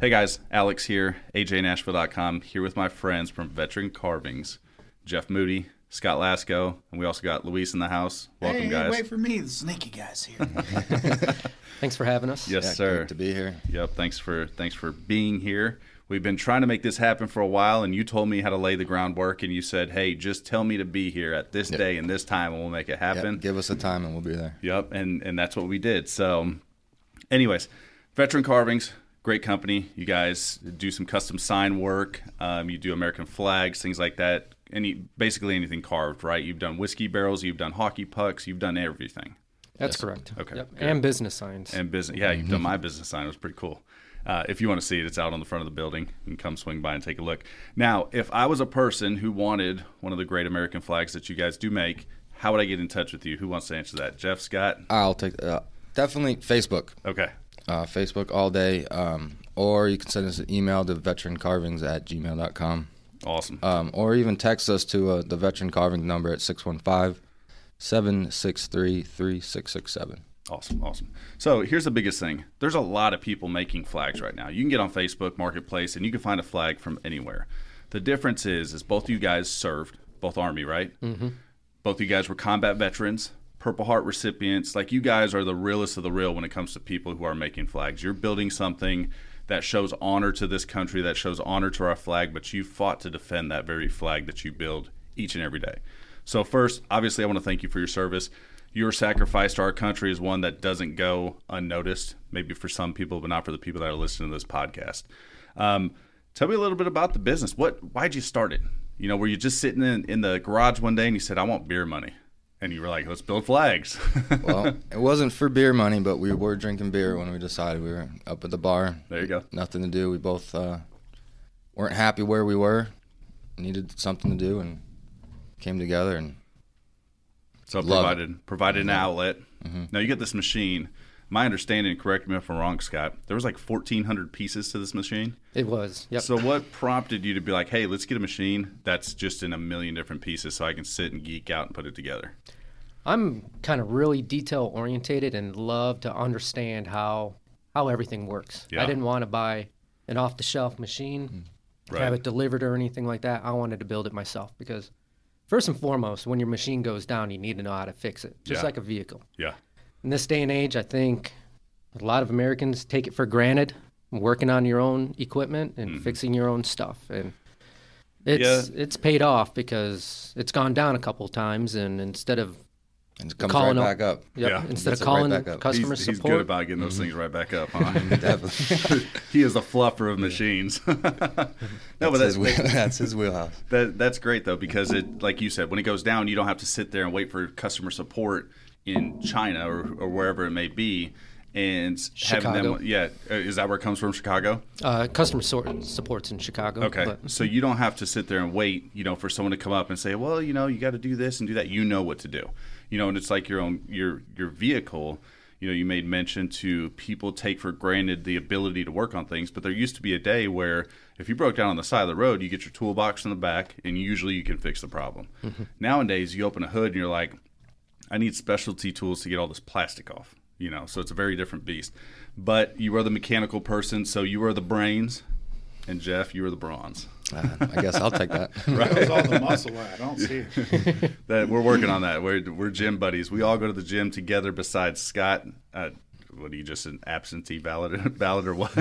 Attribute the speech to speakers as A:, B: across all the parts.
A: Hey guys, Alex here, ajnashville.com, here with my friends from Veteran Carvings, Jeff Moody, Scott Lasco, and we also got Luis in the house. Welcome,
B: hey,
A: guys.
B: wait for me, the sneaky guys here.
C: Thanks for having us.
A: yes,
D: Yeah,
A: sir.
D: great to be here.
A: Yep. Thanks for thanks for being here. We've been trying to make this happen for a while, and you told me how to lay the groundwork, and you said, "Hey, just tell me to be here at this
D: Yep.
A: day and this time, and we'll make it
D: Yeah,
A: happen."
D: give us a time and we'll be there.
A: Yep, and and that's what we did. So, anyways, Veteran Carvings, great company. You guys do some custom sign work. Um, you do American flags, things like that. Any basically anything carved, right? You've done whiskey barrels, you've done hockey pucks, you've done everything.
C: That's correct.
A: Okay,
C: Yep. And business signs.
A: And business, yeah, you've done my business sign. It was pretty cool. Uh, if you want to see it, it's out on the front of the building. You can come swing by and take a look. Now, if I was a person who wanted one of the great American flags that you guys do make, how would I get in touch with you? Who wants to answer that? Jeff, Scott?
D: I'll take uh, definitely Facebook.
A: Okay.
D: Uh, Facebook all day. Um, or you can send us an email to veterancarvings at gmail.com.
A: Awesome.
D: Um, or even text us to uh, the veteran carving number at 615 763 3667.
A: Awesome, awesome. So here's the biggest thing. There's a lot of people making flags right now. You can get on Facebook Marketplace and you can find a flag from anywhere. The difference is, is both of you guys served, both Army, right? Mm-hmm. Both of you guys were combat veterans, Purple Heart recipients. Like you guys are the realest of the real when it comes to people who are making flags. You're building something that shows honor to this country, that shows honor to our flag, but you fought to defend that very flag that you build each and every day. So first, obviously, I want to thank you for your service your sacrifice to our country is one that doesn't go unnoticed, maybe for some people, but not for the people that are listening to this podcast. Um, tell me a little bit about the business. What, why'd you start it? You know, were you just sitting in, in the garage one day and you said, I want beer money? And you were like, let's build flags.
D: Well, it wasn't for beer money, but we were drinking beer when we decided we were up at the bar.
A: there you go.
D: Nothing to do. We both uh, weren't happy where we were, needed something to do, and came together. And
A: So provided provided an outlet. Now you get this machine. My understanding, correct me if I'm wrong, Scott. There was like 1,400 pieces to this machine.
C: it was. Yep.
A: So what prompted you to be like, hey, let's get a machine that's just in a million different pieces, so I can sit and geek out and put it together?
C: I'm kind of really detail orientated and love to understand how how everything works.
A: Yeah.
C: I didn't want to buy an off the shelf machine, mm-hmm.
A: Right.
C: have it delivered or anything like that. I wanted to build it myself because first and foremost, when your machine goes down, you need to know how to fix it, just
A: Yeah.
C: like a vehicle.
A: Yeah.
C: In this day and age, I think a lot of Americans take it for granted working on your own equipment and mm-hmm. fixing your own stuff and it's it's paid off because it's gone down a couple times and instead of
D: and it comes
C: Calling
D: right back up.
C: Yep.
A: Yeah.
C: Instead of
D: it right
C: calling
D: back up.
C: customer
A: he's, he's good about getting those mm-hmm. things right back up, huh?
D: Mm-hmm, definitely.
A: he is the fluffer of machines. no, but
D: that's,
A: that's
D: his, that's his wheelhouse.
A: that, that's great though because it, like you said, when it goes down, you don't have to sit there and wait for customer support in China or, or wherever it may be, and having them. Yeah, uh, is that where it comes from? Chicago.
C: uh, customer sort, supports in Chicago.
A: Okay,
C: but-
A: so you don't have to sit there and wait, you know, for someone to come up and say, "Well, you know, you got to do this and do that." You know what to do, you know, and it's like your own your your vehicle. You know, you made mention to people take for granted the ability to work on things, but there used to be a day where if you broke down on the side of the road, you get your toolbox in the back, and usually you can fix the problem. Nowadays, you open a hood and you're like, I need specialty tools to get all this plastic off. You know, so it's a very different beast. But you are the mechanical person, so you are the brains, and Jeff, you are the bronze.
D: Uh, I guess I'll take that.
B: That was all the muscle I don't see it.
A: That we're working on that. We're we're gym buddies. We all go to the gym together. Besides Scott, uh, what are you just an absentee ballot ballot or what?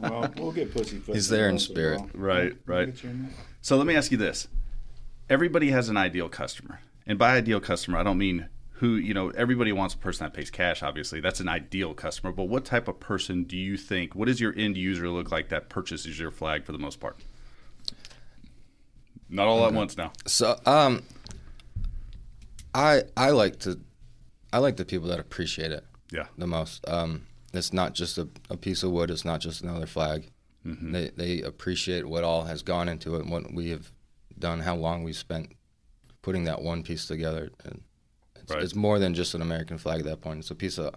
B: Well, we'll get pussyfoot.
D: He's there in spirit.
B: while.
A: right, right.
B: get you in there.
A: So let me ask you this: Everybody has an ideal customer, and by ideal customer, I don't mean who you know. Everybody wants a person that pays cash. Obviously, that's an ideal customer. But what type of person do you think? What does your end user look like that purchases your flag for the most part? Not all at once now.
D: So, um, I I like to, I like the people that appreciate it
A: Yeah,
D: the most. Um, it's not just a, a piece of wood. It's not just another flag.
A: Mm-hmm.
D: They they appreciate what all has gone into it, and what we have done, how long we've spent putting that one piece together. And it's,
A: Right.
D: it's more than just an American flag at that point. It's a piece of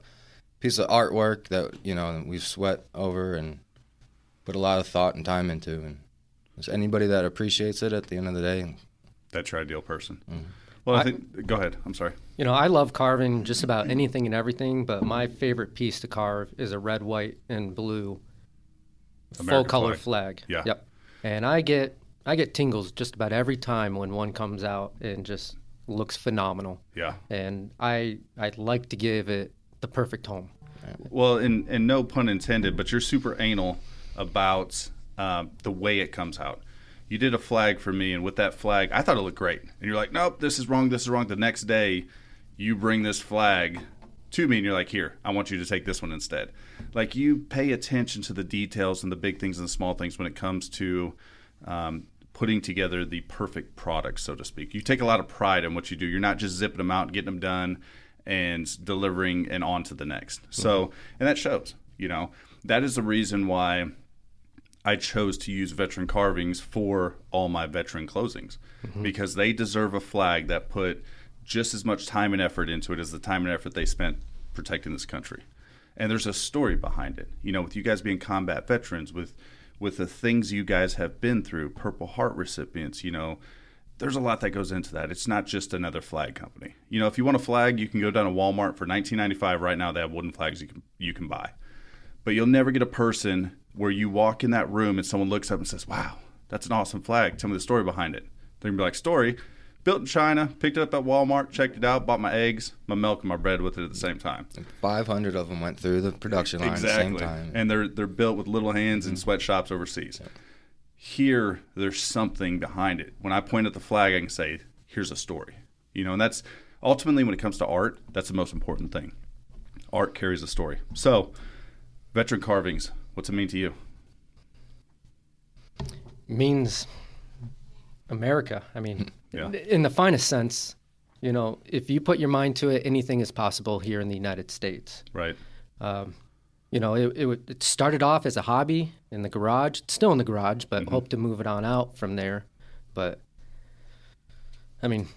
D: piece of artwork that you know we've sweat over and put a lot of thought and time into. And there's anybody that appreciates it at the end of the day.
A: that's your ideal person. Mm-hmm. Well, I,
C: I-
A: think. Go ahead. I'm sorry.
C: You know, I love carving just about anything and everything, but my favorite piece to carve is a red, white, and blue full
A: American
C: color
A: flag.
C: flag.
A: Yeah.
C: Yep. And I get I get tingles just about every time when one comes out and just looks phenomenal.
A: Yeah.
C: And I I'd like to give it the perfect home.
A: Well, and and no pun intended, but you're super anal about um, the way it comes out. You did a flag for me, and with that flag, I thought it looked great. And you're like, nope, this is wrong. This is wrong. The next day, you bring this flag to me, and you're like, here, I want you to take this one instead. Like you pay attention to the details and the big things and the small things when it comes to um, putting together the perfect product, so to speak. You take a lot of pride in what you do. You're not just zipping them out getting them done and delivering and on to the next. Mm-hmm. So, and that shows, you know, that is the reason why I chose to use veteran carvings for all my veteran closings mm-hmm. because they deserve a flag that put just as much time and effort into it as the time and effort they spent protecting this country. And there's a story behind it. You know, with you guys being combat veterans, with with the things you guys have been through, Purple Heart recipients, you know, there's a lot that goes into that. It's not just another flag company. You know, if you want a flag, you can go down to Walmart for 19.95 right now. They have wooden flags you can you can buy, but you'll never get a person where you walk in that room and someone looks up and says, "Wow, that's an awesome flag. Tell me the story behind it." They're gonna be like, "Story." Built in China, picked it up at Walmart, checked it out, bought my eggs, my milk, and my bread with it at the same time.
D: 500 of them went through the production line at the same time.
A: And they're they're built with little hands in sweatshops overseas. Here, there's something behind it. When I point at the flag, I can say, "Here's a story." You know, and that's ultimately when it comes to art, that's the most important thing. Art carries a story. So, veteran carvings, what's it mean to you?
C: means America. I mean,
A: Yeah.
C: in the finest sense, you know, if you put your mind to it, anything is possible here in the United States.
A: Right.
C: Um, you know, it, it, it started off as a hobby in the garage. It's still in the garage, but
A: Mm-hmm.
C: hope to move it on out from there. But I mean,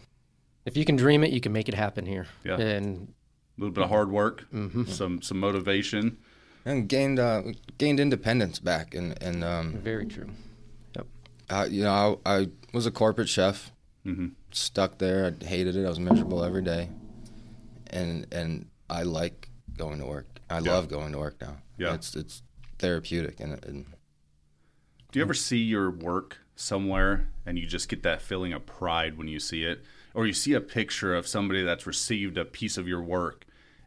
C: if you can dream it, you can make it happen here.
A: Yeah.
C: And
A: A little bit of hard work, some some motivation.
D: And gained uh, gained independence back, and and um,
C: very true.
D: uh, you know I, I was a corporate chef,
A: hmm
D: stuck there. I hated it. I was miserable every day, and and I like going to work. I
A: Yeah.
D: love going to work now.
A: Yeah.
D: it's it's therapeutic, and, and
A: Do you ever see your work somewhere and you just get that feeling of pride when you see it? Or you see a picture of somebody that's received a piece of your work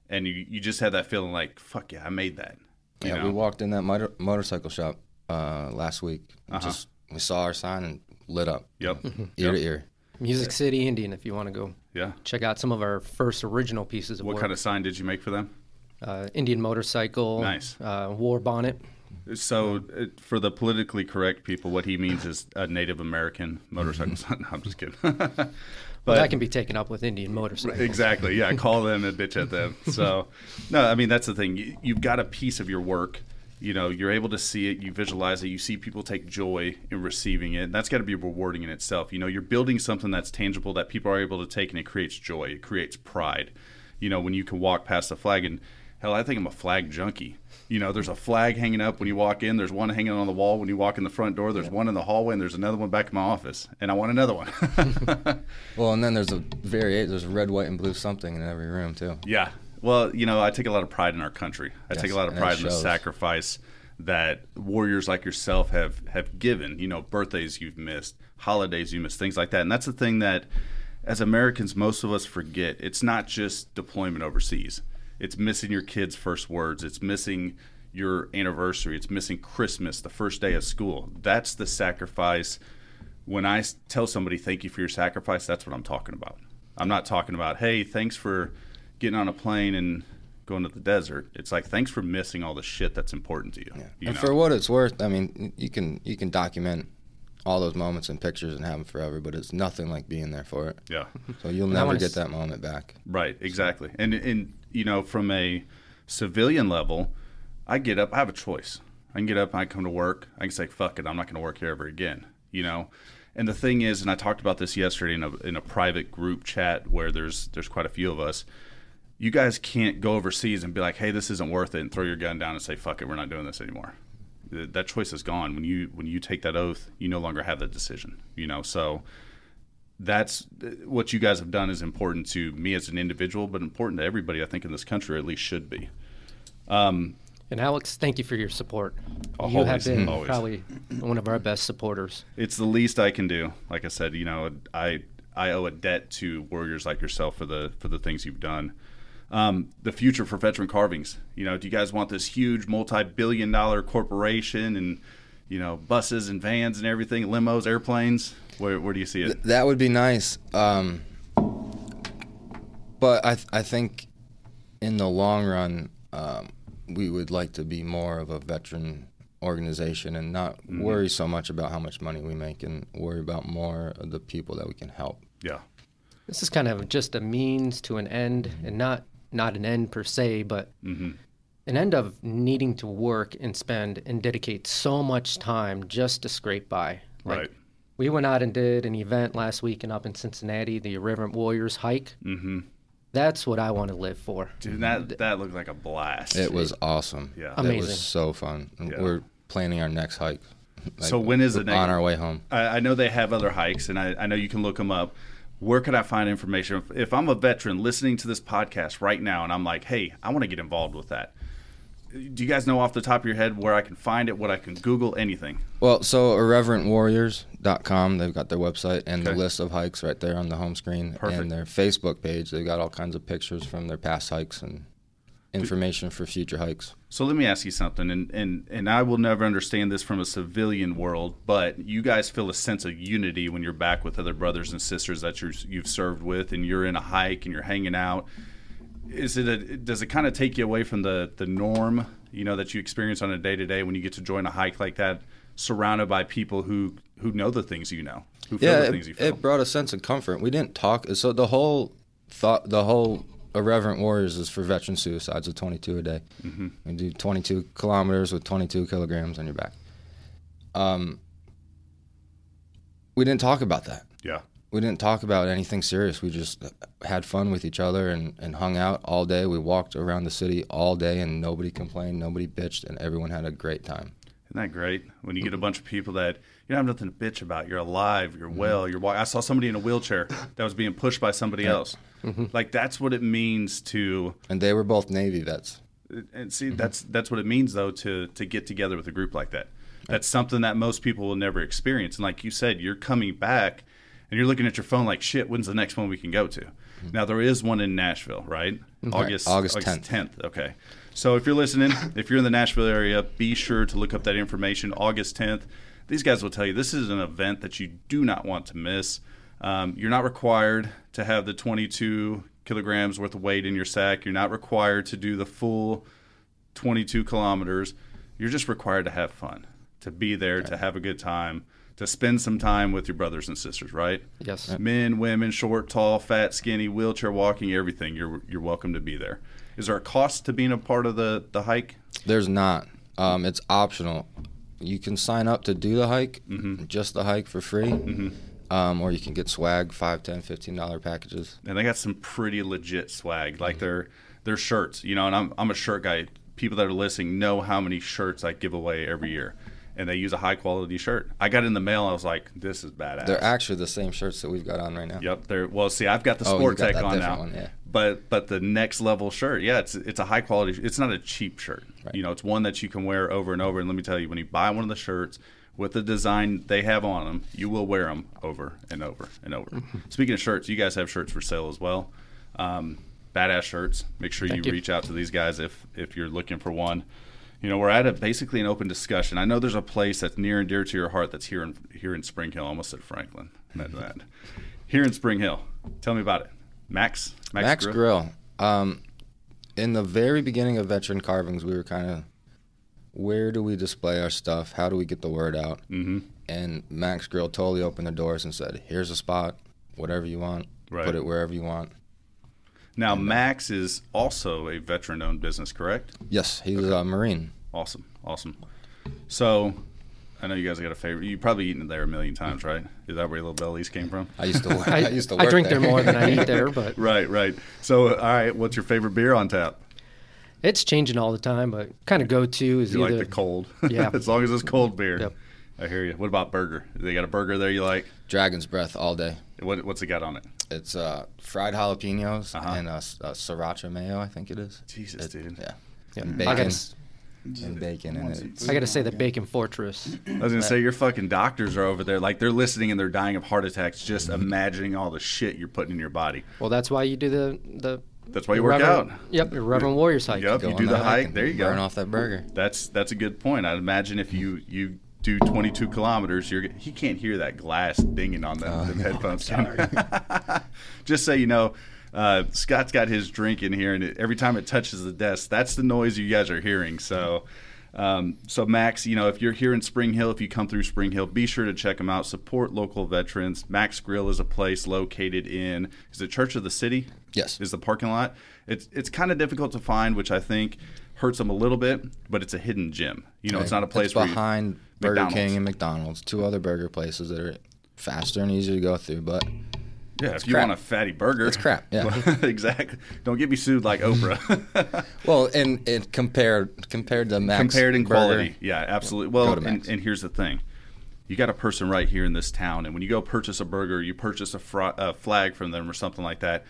A: and you, you just have that feeling like, fuck yeah, I made that. You
D: yeah,
A: know?
D: we walked in that motor, motorcycle shop uh, last week.
A: Uh-huh.
D: Just we saw our sign and lit up
A: Yep.
D: ear
A: Yep.
D: to ear.
C: Music City Indian, if you want to go
A: Yeah.
C: check out some of our first original pieces of
A: What
C: work.
A: kind of sign did you make for them?
C: uh, Indian motorcycle,
A: Nice.
C: uh, war bonnet.
A: So, uh, for the politically correct people, what he means is a Native American motorcycle sign. No, I'm just kidding. but
C: Well, that can be taken up with Indian motorcycles.
A: Exactly. Yeah, call them and bitch at them. So, no, I mean that's the thing. You, you've got a piece of your work. You know, you're able to see it. You visualize it. You see people take joy in receiving it. And that's got to be rewarding in itself. You know, you're building something that's tangible that people are able to take, and it creates joy. It creates pride. You know, when you can walk past a flag and hell, I think I'm a flag junkie. You know, there's a flag hanging up when you walk in. There's one hanging on the wall when you walk in the front door. There's one in the hallway, and there's another one back in my office. And I want another one.
D: Well, and then there's a variation. There's a red, white, and blue something in every room too.
A: Yeah. Well, you know, I take a lot of pride in our country. I
D: Yes,
A: take a lot of pride in the sacrifice that warriors like yourself have have given. You know, birthdays you've missed, holidays you missed, things like that. And that's the thing that as Americans most of us forget. It's not just deployment overseas. It's missing your kids' first words. It's missing your anniversary. It's missing Christmas, the first day of school. That's the sacrifice When I tell somebody thank you for your sacrifice, that's what I'm talking about. I'm not talking about, hey, thanks for getting on a plane and going to the desert. It's like thanks for missing all the shit that's important to you.
D: Yeah.
A: you
D: and
A: know?
D: for what it's worth, I mean, you can you can document all those moments in pictures and have them forever, but it's nothing like being there for it.
A: yeah,
D: So you'll never get that moment back.
A: right, exactly. And and you know, from a civilian level, I get up. I have a choice. I can get up. I come to work. I can say, "Fuck it, I'm not going to work here ever again." You know. And the thing is, and I talked about this yesterday in a in a private group chat where there's there's quite a few of us. You guys can't go overseas and be like, "Hey, this isn't worth it," and throw your gun down and say, "Fuck it, we're not doing this anymore." That choice is gone when you when you take that oath. You no longer have that decision. You know, so that's what you guys have done is important to me as an individual, but important to everybody. I think in this country, or at least should be. Um,
C: And Alex, thank you for your support.
A: Oh,
C: you have been
A: always.
C: probably one of our best supporters.
A: It's the least I can do. Like I said, you know, I I owe a debt to warriors like yourself for the for the things you've done. Um, the future for veteran carvings. You know, do you guys want this huge multi-billion-dollar corporation and you know buses and vans and everything, limos, airplanes? Where where do you see it?
D: That would be nice. Um, but I th- I think in the long run, um, we would like to be more of a veteran organization and not
A: Mm-hmm.
D: worry so much about how much money we make and worry about more of the people that we can help.
A: Yeah,
C: This is kind of just a means to an end, and not not an end per se, but
A: Mm-hmm.
C: an end of needing to work and spend and dedicate so much time just to scrape by. Like,
A: right.
C: We went out and did an event last weekend up in Cincinnati, the Irreverent Warriors hike.
A: Mm-hmm.
C: That's what I want to live for.
A: Dude, that that looked like a blast.
D: It was awesome.
A: Yeah.
D: It
C: Amazing.
D: was so fun.
A: Yeah.
D: We're planning our next hike.
A: So when is the
D: on our way home?
A: I, I know they have other hikes, and I, I know you can look them up. Where could I find information? If, I'm a veteran listening to this podcast right now, and I'm like, hey, I want to get involved with that. Do you guys know off the top of your head where I can find it? What I can Google? Anything?
D: Well, so irreverentwarriors.com, they've got their website and the list of hikes right there on the home screen.
A: Perfect.
D: And their Facebook page, they've got all kinds of pictures from their past hikes and information for future hikes.
A: So let me ask you something, and, and, and I will never understand this from a civilian world, but you guys feel a sense of unity when you're back with other brothers and sisters that you're, you've served with, and you're in a hike and you're hanging out. Is it a, does it kind of take you away from the, the norm, you know, that you experience on a day to day when you get to join a hike like that, surrounded by people who who know the things you know, who feel
D: Yeah,
A: the
D: it,
A: things you feel?
D: it brought a sense of comfort. We didn't talk. So the whole thought, the whole Irreverent Warriors is for veteran suicides of 22 a day. Mm-hmm. We do 22 kilometers with 22 kilograms on your back. Um, we didn't talk about that.
A: yeah,
D: we didn't talk about anything serious. We just had fun with each other and, and hung out all day. We walked around the city all day and nobody complained, nobody bitched, and everyone had a great time.
A: Isn't that great? When you get a bunch of people that you don't have nothing to bitch about. You're alive.
D: Mm-hmm.
A: You're well. You're. I saw somebody in a wheelchair that was being pushed by somebody else.
D: Mm-hmm.
A: Like that's what it means to.
D: And they were both Navy vets.
A: And see,
D: Mm-hmm.
A: that's that's what it means though to to get together with a group like that. That's something that most people will never experience. And like you said, you're coming back, and you're looking at your phone like, shit. When's the next one we can go to? Now there is one in Nashville, right? August
D: Mm-hmm. August 10th.
A: 10th. Okay. So if you're listening, if you're in the Nashville area, be sure to look up that information. August 10th. These guys will tell you this is an event that you do not want to miss. Um, you're not required to have the 22 kilograms worth of weight in your sack. You're not required to do the full 22 kilometers. You're just required to have fun, to be there, to have a good time, to spend some time with your brothers and sisters, right?
C: Yes.
A: Men, women, short, tall, fat, skinny, wheelchair walking, everything. You're you're welcome to be there. Is there a cost to being a part of the the hike?
D: There's not. Um, it's optional. You can sign up to do the hike,
A: Mm-hmm.
D: just the hike for free, um, or you can get swag, five, ten, fifteen dollar packages.
A: And they got some pretty legit swag, like their their shirts. You know, and I'm I'm a shirt guy. People that are listening know how many shirts I give away every year, and they use a high quality shirt. I got in the mail. I was like, this is badass.
D: They're actually the same shirts that we've got on right now.
A: Yep. They're well. See, I've got the
D: Oh,
A: Sport
D: got
A: Tech on now,
D: one, yeah.
A: but but the next level shirt, yeah, it's it's a high quality. It's not a cheap shirt.
D: Right.
A: You know, it's one that you can wear over and over. And let me tell you, when you buy one of the shirts with the design they have on them, you will wear them over and over and over. Speaking of shirts, you guys have shirts for sale as well. Um, badass shirts. Make sure you,
C: you.
A: reach out to these guys if if you're looking for one. You know, we're at a basically an open discussion. I know there's a place that's near and dear to your heart that's here in here in Spring Hill. I almost said Franklin. That. Here in Spring Hill. Tell me about it. Max.
D: Max, Grill. Um, in the very beginning of Veteran Carvings, we were kind of, where do we display our stuff? How do we get the word out?
A: Mm-hmm.
D: And Max Grill totally opened the doors and said, "Here's a spot, whatever you want,
A: Right.
D: put it wherever you want."
A: Now uh, Max is also a veteran-owned business, correct?
D: Yes, he's a Marine.
A: Awesome, awesome. So, I know you guys got a favorite. You've probably eaten it there a million times, right? Is that where your little bellies came from?
D: I used to. work- I,
C: I,
D: used to.
C: I
D: Work
C: drink there more than I eat there, but
A: Right, right. So, all right. What's your favorite beer on tap?
C: it's changing all the time. But kind of go to is
A: You
C: either
A: like the cold?
C: Yeah.
A: as long as it's cold beer.
C: Yep.
A: I hear you. What about burger? They got a burger there you like?
D: Dragon's Breath all day.
A: What, what's it got on it?
D: It's uh, fried jalapenos
A: Uh-huh.
D: and uh, s- uh, sriracha mayo. I think it is.
A: Jesus,
D: It-
A: dude.
D: Yeah.
C: yeah,
D: And
C: I gotta,
D: bacon. and bacon and it's
C: I got to say the Bacon Fortress.
A: I was gonna say your fucking doctors are over there, like they're listening and they're dying of heart attacks, just imagining all the shit you're putting in your body.
C: Well, that's why you do the the.
A: That's why you work
C: Reverend-
A: out.
C: Yep, your Reverend Warriors hike.
A: Yep,
D: go
A: you do the
D: that
A: hike. There you go.
D: burn off that burger.
A: That's that's a good point. I'd imagine if you you do 22 kilometers, you're he can't hear that glass dinging on the,
D: Oh,
A: the
D: no.
A: headphones. Just so you know, uh, Scott's got his drink in here, and it, every time it touches the desk, that's the noise you guys are hearing. So. Um, so Max, you know, if you're here in Spring Hill, if you come through Spring Hill, be sure to check them out. Support local veterans. Max Grill is a place located in is it Church of the City?
D: Yes.
A: is the parking lot. It's it's kind of difficult to find, which I think hurts them a little bit. But it's a hidden gem. You know, it's not a place
D: It's
A: where
D: behind Burger
A: McDonald's.
D: King and McDonald's, two other burger places that are faster and easier to go through. But
A: yeah, if you
D: crap.
A: want a fatty burger,
D: It's crap, yeah.
A: exactly. Don't get me sued like Oprah.
D: well, and, and compared compared to Max
A: Compared in
D: Burger,
A: quality, yeah, absolutely. Well, and, and here's the thing. You got a person right here in this town, and when you go purchase a burger, you purchase a, fr- a flag from them or something like that.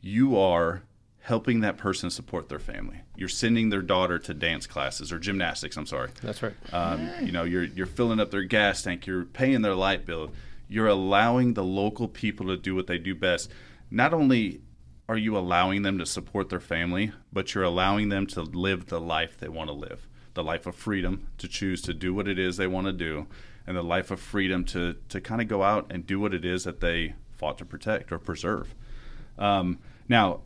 A: You are helping that person support their family. You're sending their daughter to dance classes or gymnastics. I'm sorry.
C: That's right.
A: Um, you know, you're you're filling up their gas tank. You're paying their light bill. You're allowing the local people to do what they do best. Not only are you allowing them to support their family, but you're allowing them to live the life they want to live, the life of freedom to choose to do what it is they want to do, and the life of freedom to to kind of go out and do what it is that they fought to protect or preserve. Um, now,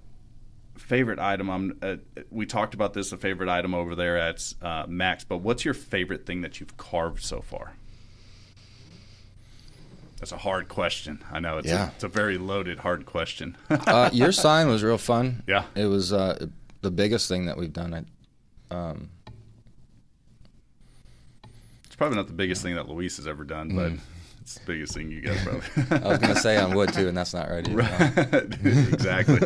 A: favorite item. I'm. Uh, we talked about this. A favorite item over there at uh, Max. But what's your favorite thing that you've carved so far? That's a hard question. I know it's,
D: Yeah.
A: a, it's a very loaded, hard question.
D: uh, your sign was real fun.
A: Yeah.
D: it was uh, the biggest thing that we've done. I, um,
A: it's probably not the biggest thing that Luis has ever done, but it's the biggest thing you guys probably.
D: I was gonna say on wood too, and that's not right. Either.
A: Right. exactly.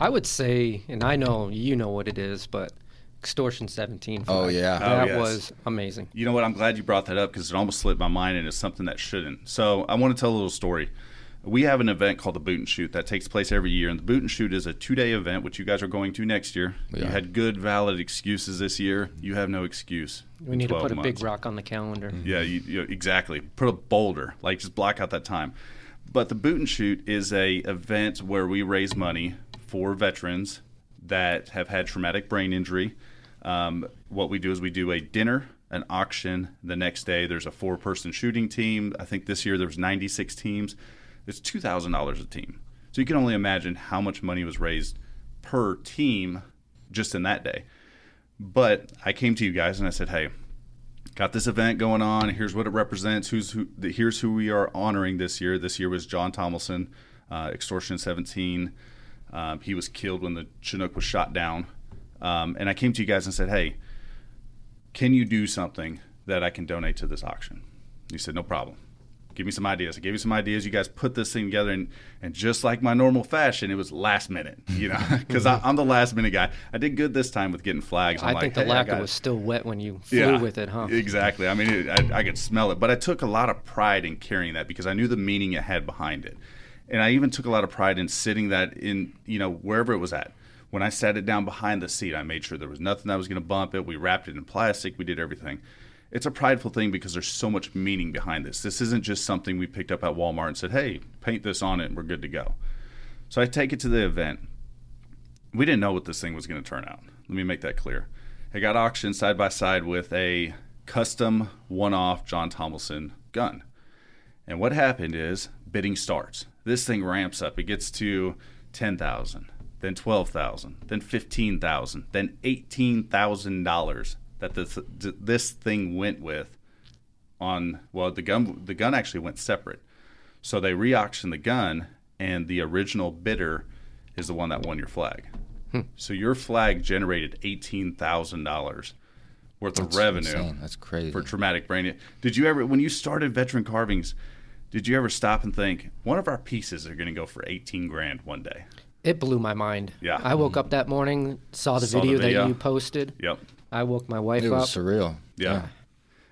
C: I would say, and I know you know what it is, but extortion 17.
D: Oh
C: flag.
D: yeah,
A: Oh,
C: that
A: yes.
C: was amazing.
A: You know what? I'm glad you brought that up because it almost slipped my mind and it's something that shouldn't. So I want to tell a little story. We have an event called the Boot and Shoot that takes place every year, and the Boot and Shoot is a two-day event, which you guys are going to next year.
D: We
A: you had good, valid excuses this year. You have no excuse.
C: We need to
A: 12
C: put a big rock on the calendar. Mm-hmm.
A: Yeah, you, you, exactly. Put a boulder, like just block out that time. But the Boot and Shoot is a event where we raise money for veterans that have had traumatic brain injury. Um, what we do is we do a dinner, an auction. The next day, there's a four-person shooting team. I think this year there was 96 teams. It's two thousand dollars a team. So you can only imagine how much money was raised per team just in that day. But I came to you guys and I said, "Hey, got this event going on. Here's what it represents. Who's who? Here's who we are honoring this year. This year was Jon Tumilson, uh, extortion 17. Um, he was killed when the Chinook was shot down. Um, and I came to you guys and said, "Hey, can you do something that I can donate to this auction?" You said, "No problem." Give me some ideas. I gave you some ideas. You guys put this thing together, and, and just like my normal fashion, it was last minute. You know, because I'm the last minute guy. I did good this time with getting flags. I'm
C: I
A: like,
C: think the
A: "Hey,
C: lacquer was still wet when you flew with it, huh?
A: Exactly. I mean, it, I, I could smell it, but I took a lot of pride in carrying that because I knew the meaning it had behind it, and I even took a lot of pride in sitting that in, you know, wherever it was at. When I sat it down behind the seat, I made sure there was nothing that was going to bump it. We wrapped it in plastic. We did everything. It's a prideful thing because there's so much meaning behind this. This isn't just something we picked up at Walmart and said, "Hey, paint this on it, and we're good to go." So I take it to the event. We didn't know what this thing was going to turn out. Let me make that clear. It got auctioned side by side with a custom one-off Jon Tumilson gun. And what happened is bidding starts. This thing ramps up. It gets to 10,000, then 12,000, then 15,000, then $18,000 that this this thing went with on well the gun the gun actually went separate. So they re-auctioned the gun and the original bidder is the one that won your flag. Hmm. So your flag generated $18,000 worth of revenue
D: insane. That's crazy.
A: for traumatic brain. Did you ever, when you started veteran carvings, did you ever stop and think one of our pieces are going to go for eighteen grand one day?
C: It blew my mind.
A: Yeah.
C: I woke up that morning, saw the
A: Saw the
C: video
A: video.
C: that you posted.
A: Yep.
C: I woke my wife
D: it
C: up.
D: was surreal.
A: Yeah.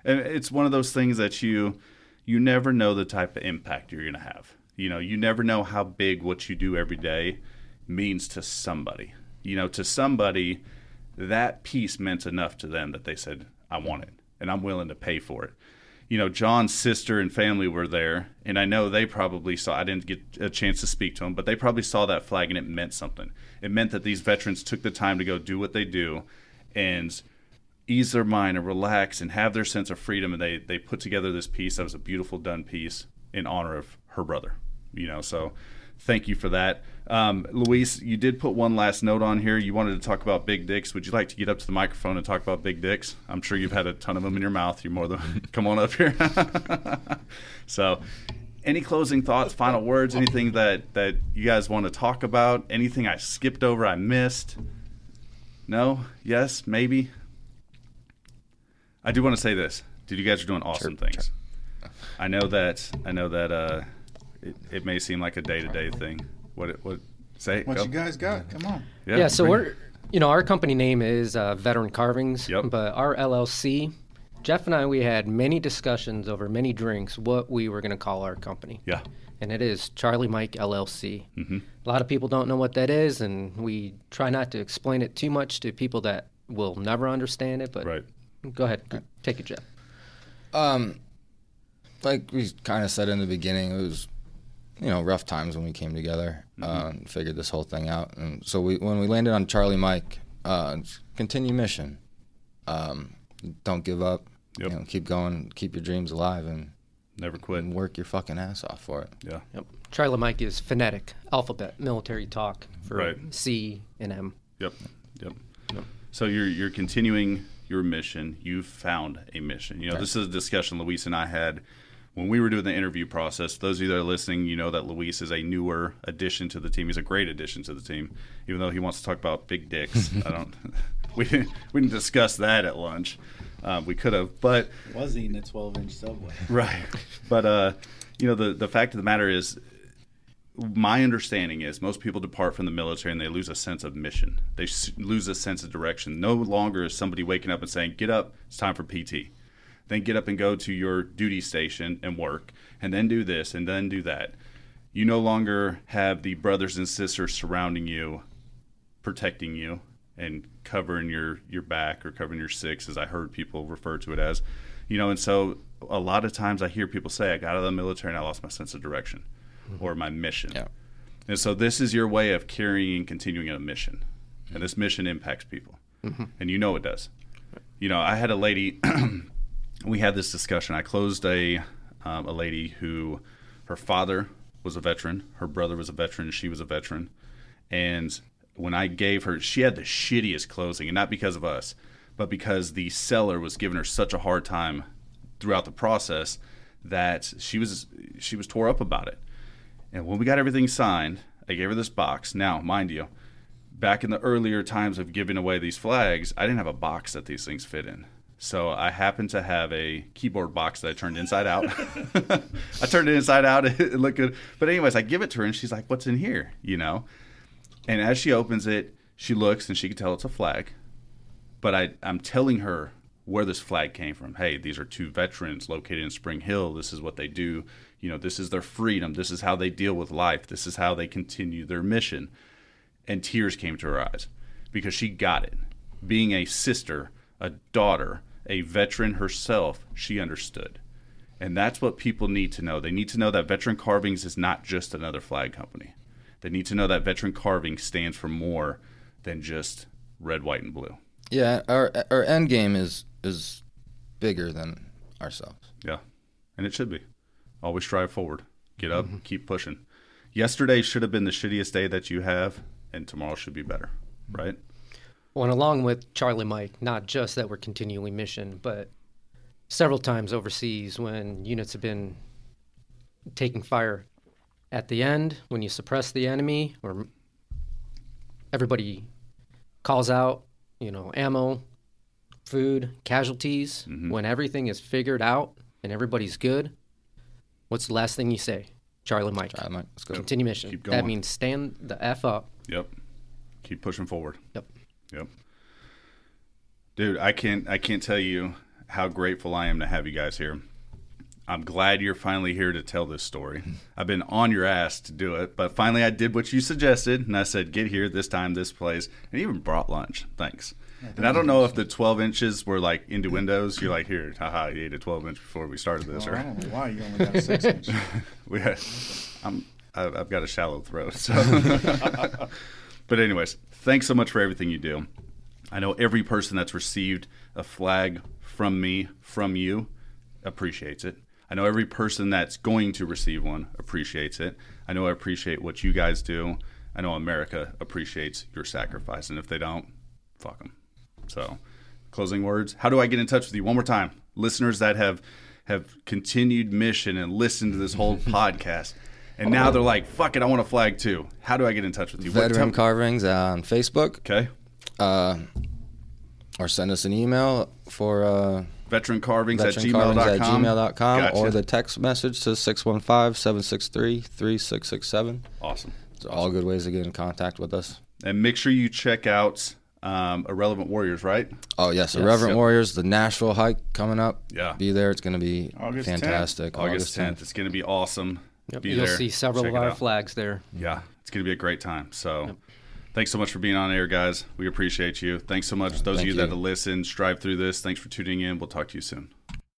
A: And it's one of those things that you you never know the type of impact you're going to have. You know, you never know how big what you do every day means to somebody. You know, to somebody that piece meant enough to them that they said, I want it and I'm willing to pay for it. You know, John's sister and family were there, and I know they probably saw. I didn't get a chance to speak to them, but they probably saw that flag and it meant something. It meant that these veterans took the time to go do what they do and ease their mind and relax and have their sense of freedom. And they, they put together this piece that was a beautiful done piece in honor of her brother, you know, so thank you for that. Um, Luis, you did put one last note on here. You wanted to talk about big dicks. Would you like to get up to the microphone and talk about big dicks? I'm sure you've had a ton of them in your mouth. You're more than come on up here. so, any closing thoughts, final words, anything that that you guys want to talk about? Anything I skipped over, I missed? No? Yes? Maybe? I do want to say this. Dude, you guys are doing awesome sure, things. Sure. I know that. I know that. Uh, it, it may seem like a day to day thing. What what say?
B: What go. you guys got? Come on.
C: Yeah. yeah so we're you know our company name is uh, Veteran Carvings.
A: Yep.
C: But our LLC, Jeff and I, we had many discussions over many drinks what we were going to call our company.
A: Yeah.
C: And it is Charlie Mike LLC. Mm-hmm. A lot of people don't know what that is, and we try not to explain it too much to people that will never understand it. But
A: right.
C: go ahead, take it, Jeff.
D: Um, like we kind of said in the beginning, it was you know rough times when we came together mm-hmm. uh, and figured this whole thing out. And so we when we landed on Charlie Mike, uh, continue mission. Um, don't give up. Yep. You know, keep going. Keep your dreams alive and
A: never quit.
D: And work your fucking ass off for it.
A: Yeah.
C: Yep. Charlie Mike is phonetic alphabet military talk for right. C and M.
A: Yep. Yep. Yep. So you're you're continuing your mission. You've found a mission. You know, okay. this is a discussion Luis and I had when we were doing the interview process, those of you that are listening, you know that Luis is a newer addition to the team. He's a great addition to the team, even though he wants to talk about big dicks. I don't. We didn't, we didn't discuss that at lunch. Um, we could have, but
B: was eating a 12 inch subway.
A: Right, but uh, you know the the fact of the matter is, my understanding is most people depart from the military and they lose a sense of mission. They lose a sense of direction. No longer is somebody waking up and saying, "Get up, it's time for PT." Then get up and go to your duty station and work, and then do this and then do that. You no longer have the brothers and sisters surrounding you, protecting you and covering your your back or covering your six, as I heard people refer to it as. You know, and so a lot of times I hear people say, "I got out of the military and I lost my sense of direction, mm-hmm. or my mission."
D: Yeah.
A: And so this is your way of carrying and continuing a mission, and this mission impacts people, mm-hmm. and you know it does. You know, I had a lady we had this discussion. I closed a um, a lady who her father was a veteran, her brother was a veteran, she was a veteran, and when I gave her, she had the shittiest closing, and not because of us, but because the seller was giving her such a hard time throughout the process that she was she was tore up about it. And when we got everything signed, I gave her this box. Now, mind you, back in the earlier times of giving away these flags, I didn't have a box that these things fit in. So I happen to have a keyboard box that I turned inside out. I turned it inside out. It looked good. But anyways, I give it to her and she's like, "What's in here?" You know. And as she opens it, she looks and she can tell it's a flag. But I, I'm telling her where this flag came from. Hey, these are two veterans located in Spring Hill. This is what they do. You know, this is their freedom. This is how they deal with life. This is how they continue their mission. And tears came to her eyes because she got it. Being a sister, a daughter, a veteran herself, she understood. And that's what people need to know. They need to know that Veteran Carvings is not just another flag company. They need to know that Veteran Carving stands for more than just red, white, and blue.
D: Yeah, our our end game is is bigger than ourselves.
A: Yeah, and it should be. Always strive forward. Get up, mm-hmm. keep pushing. Yesterday should have been the shittiest day that you have, and tomorrow should be better, right?
C: Well, and along with Charlie Mike, not just that we're continually mission, but several times overseas when units have been taking fire at the end when you suppress the enemy or everybody calls out, you know, ammo, food, casualties, mm-hmm. when everything is figured out and everybody's good, what's the last thing you say? Charlie Mike.
D: Charlie Mike. Let's go.
C: Continue mission. Keep going. That means stand the F up.
A: Yep. Keep pushing forward.
C: Yep.
A: Yep. Dude, I can't I can't tell you how grateful I am to have you guys here. I'm glad you're finally here to tell this story. I've been on your ass to do it, but finally I did what you suggested, and I said, "Get here this time, this place," and even brought lunch. Thanks. And I don't know if the 12 inches were like into windows. You're like, here, haha, you ate a 12 inch before we started this, oh,
B: Well, I don't know why you only got six inch.
A: we had, I'm, I've got a shallow throat. So, but anyways, thanks so much for everything you do. I know every person that's received a flag from me, from you, appreciates it. I know every person that's going to receive one appreciates it. I know I appreciate what you guys do. I know America appreciates your sacrifice, and if they don't, fuck them. So, closing words. How do I get in touch with you? One more time, listeners that have have continued mission and listened to this whole podcast, and now they're like, "Fuck it, I want a flag too." How do I get in touch with you? What-
D: Veteran
A: tell-
D: Carvings on Facebook,
A: Okay,
D: uh, or send us an email for uh,
A: veteran carvings at
D: veteran carvings
A: gmail.com.
D: at gmail.com
A: Gotcha.
D: or the text message to 615-763-3667.
A: awesome.
D: Those are all good ways to get in contact with us.
A: And make sure you check out um, Irrelevant Warriors, right?
D: Oh yes,
C: Yes.
D: Irreverent
A: Yep.
D: Warriors, the Nashville hike coming up.
A: Yeah.
D: Be there. It's going to be
B: August 10th.
D: fantastic.
A: August 10th. It's going to be awesome.
C: Yep,
A: Be
C: You'll
A: there.
C: see several
A: Check
C: of our
A: out.
C: flags there.
A: Yeah, it's going to be a great time. So, thanks so much for being on air, guys. We appreciate you. Thanks so much, those of
D: Thank
A: you, that
D: you.
A: have listened, strive through this. Thanks for tuning in. We'll talk to you soon.